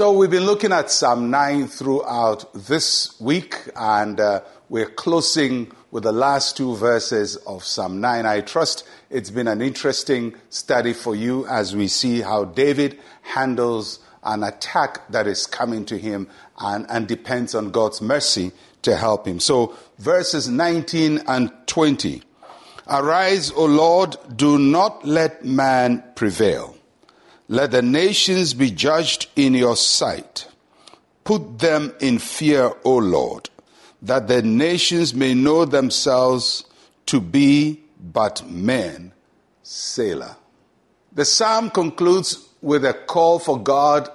So we've been looking at Psalm 9 throughout this week, and uh, we're closing with the last two verses of Psalm 9. I trust it's been an interesting study for you as we see how David handles an attack that is coming to him and, and depends on God's mercy to help him. So verses 19 and 20. Arise, O Lord, do not let man prevail. Let the nations be judged in your sight. Put them in fear, O Lord, that the nations may know themselves to be but men. Selah. The psalm concludes with a call for God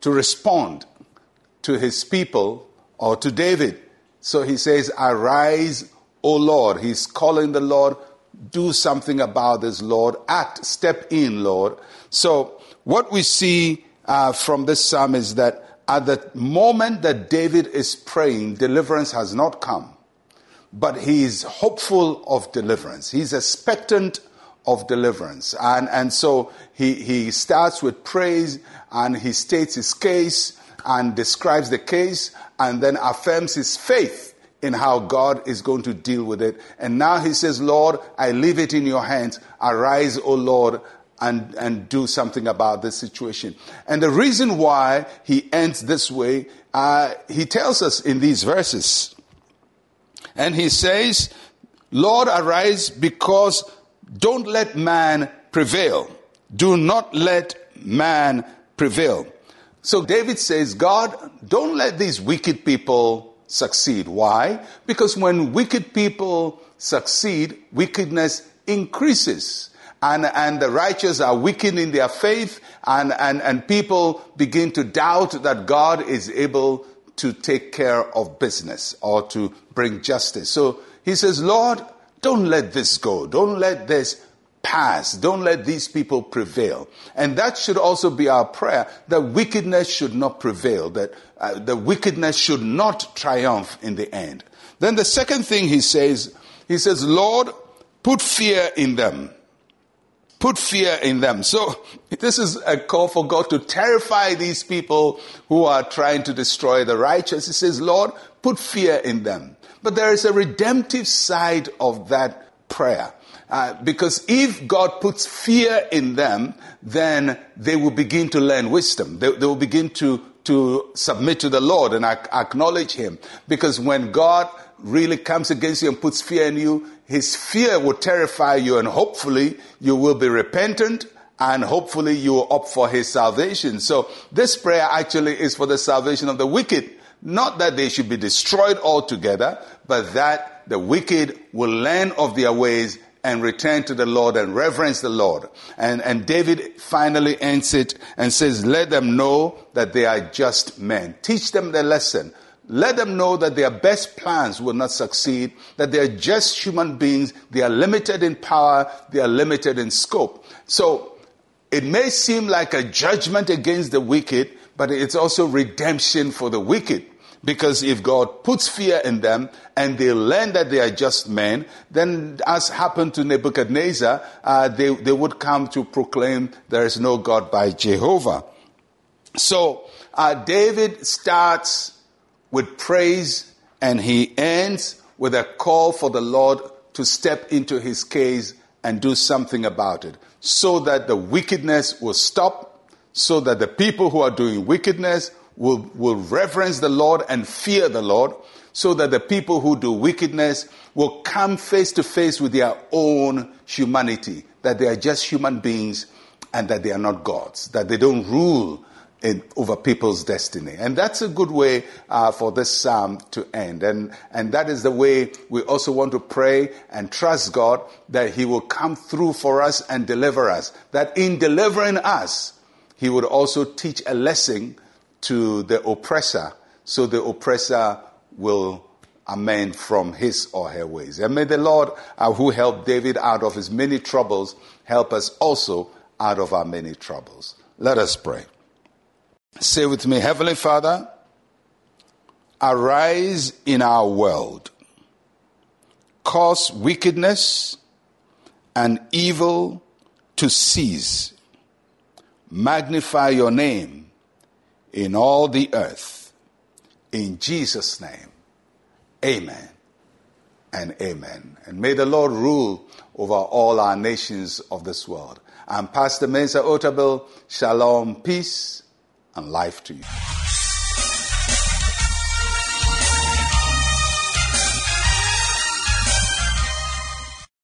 to respond to his people or to David. So he says, Arise, O Lord. He's calling the Lord, do something about this, Lord. Act, step in, Lord. So, what we see uh, from this psalm is that at the moment that David is praying, deliverance has not come, but he is hopeful of deliverance. He's expectant of deliverance. And, and so he, he starts with praise and he states his case and describes the case and then affirms his faith in how God is going to deal with it. And now he says, Lord, I leave it in your hands. Arise, O Lord, and, and do something about this situation. And the reason why he ends this way, uh, he tells us in these verses. And he says, Lord, arise because don't let man prevail. Do not let man prevail. So David says, God, don't let these wicked people succeed. Why? Because when wicked people succeed, wickedness increases and, and the righteous are weakened in their faith, and, and, and people begin to doubt that God is able to take care of business or to bring justice. So he says, Lord, don't let this go. Don't let this pass. Don't let these people prevail. And that should also be our prayer that wickedness should not prevail, that uh, the wickedness should not triumph in the end. Then the second thing he says, he says, Lord, put fear in them put fear in them. So this is a call for God to terrify these people who are trying to destroy the righteous. He says, Lord, put fear in them. But there is a redemptive side of that prayer. Uh, because if God puts fear in them, then they will begin to learn wisdom. They, they will begin to, to submit to the Lord and acknowledge Him. Because when God really comes against you and puts fear in you, his fear will terrify you and hopefully you will be repentant and hopefully you will opt for his salvation. So this prayer actually is for the salvation of the wicked. Not that they should be destroyed altogether, but that the wicked will learn of their ways and return to the Lord and reverence the Lord. And, and David finally ends it and says, let them know that they are just men. Teach them the lesson. Let them know that their best plans will not succeed, that they are just human beings, they are limited in power, they are limited in scope. So, it may seem like a judgment against the wicked, but it's also redemption for the wicked. Because if God puts fear in them and they learn that they are just men, then as happened to Nebuchadnezzar, uh, they, they would come to proclaim there is no God by Jehovah. So, uh, David starts with praise and he ends with a call for the Lord to step into his case and do something about it so that the wickedness will stop, so that the people who are doing wickedness will, will reverence the Lord and fear the Lord, so that the people who do wickedness will come face to face with their own humanity, that they are just human beings and that they are not gods, that they don't rule in, over people's destiny. And that's a good way uh, for this psalm to end. And, and that is the way we also want to pray and trust God that He will come through for us and deliver us. That in delivering us, He would also teach a lesson to the oppressor so the oppressor will amend from his or her ways. And may the Lord, uh, who helped David out of his many troubles, help us also out of our many troubles. Let us pray. Say with me, Heavenly Father, arise in our world, cause wickedness and evil to cease, magnify your name in all the earth. In Jesus' name, amen and amen. And may the Lord rule over all our nations of this world. I'm Pastor Mensa Otabil. Shalom, peace, and life to you.